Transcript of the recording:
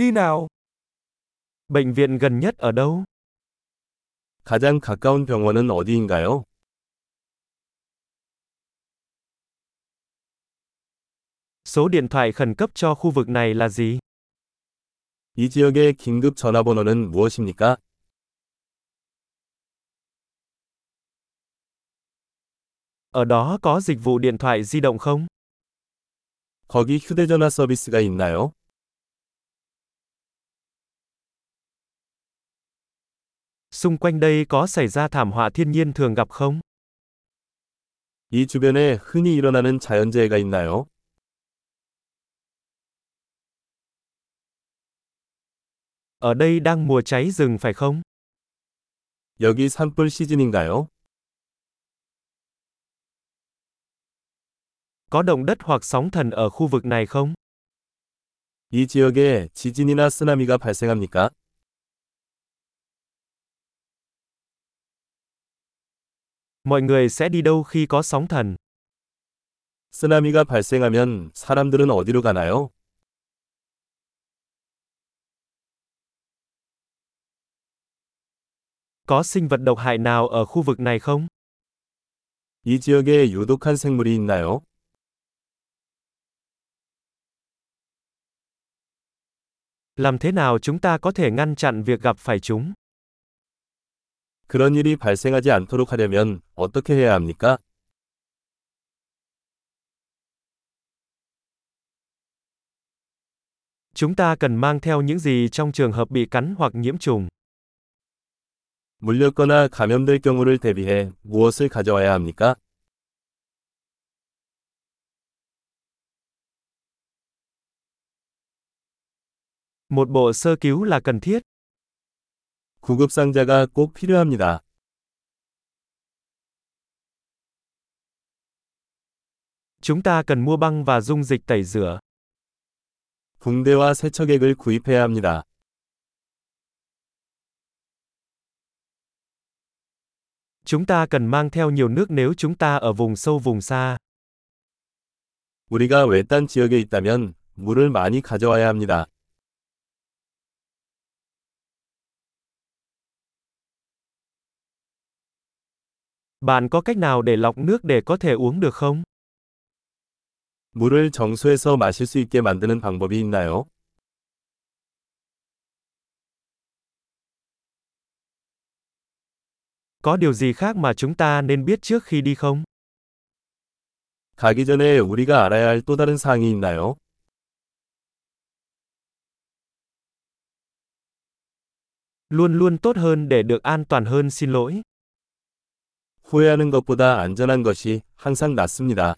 Đi nào. Bệnh viện gần nhất ở đâu? 가장 가까운 병원은 어디인가요? Số điện thoại khẩn cấp cho khu vực này là gì? 이 지역의 긴급 전화번호는 무엇입니까? Ở đó có dịch vụ điện thoại di động không? 거기 휴대전화 서비스가 있나요? Xung quanh đây có xảy ra thảm họa thiên nhiên thường gặp không? 이 주변에 흔히 일어나는 자연재해가 있나요? Ở đây đang mùa cháy rừng phải không? 여기 산불 시즌인가요? Có động đất hoặc sóng thần ở khu vực này không? 이 지역에 지진이나 쓰나미가 발생합니까? Mọi người sẽ đi đâu khi có sóng thần? 쓰나미가 발생하면 사람들은 어디로 가나요? Có sinh vật độc hại nào ở khu vực này không? 이 지역에 유독한 생물이 있나요? Làm thế nào chúng ta có thể ngăn chặn việc gặp phải chúng? 그런 일이 발생하지 않도록 하려면 어떻게 해야 합니까? Chúng ta cần mang theo những gì trong trường hợp bị cắn hoặc nhiễm trùng? 물렸거나 감염될 경우를 대비해 무엇을 가져와야 합니까? Một bộ sơ cứu là cần thiết. 구급상자가 꼭 필요합니다. Chúng ta cần mua băng và dung dịch tẩy rửa. 붕대와 세척액을 구입해야 합니다. Chúng ta cần mang theo nhiều nước nếu chúng ta ở vùng sâu vùng xa. 우리가 외딴 지역에 있다면 물을 많이 가져와야 합니다. Bạn có cách nào để lọc nước để có thể uống được không? 물을 정수해서 마실 수 있게 만드는 방법이 있나요? Có điều gì khác mà chúng ta nên biết trước khi đi không? 가기 전에 우리가 알아야 할 또 다른 사항이 있나요? Luôn luôn tốt hơn để được an toàn hơn xin lỗi. 후회하는 것보다 안전한 것이 항상 낫습니다.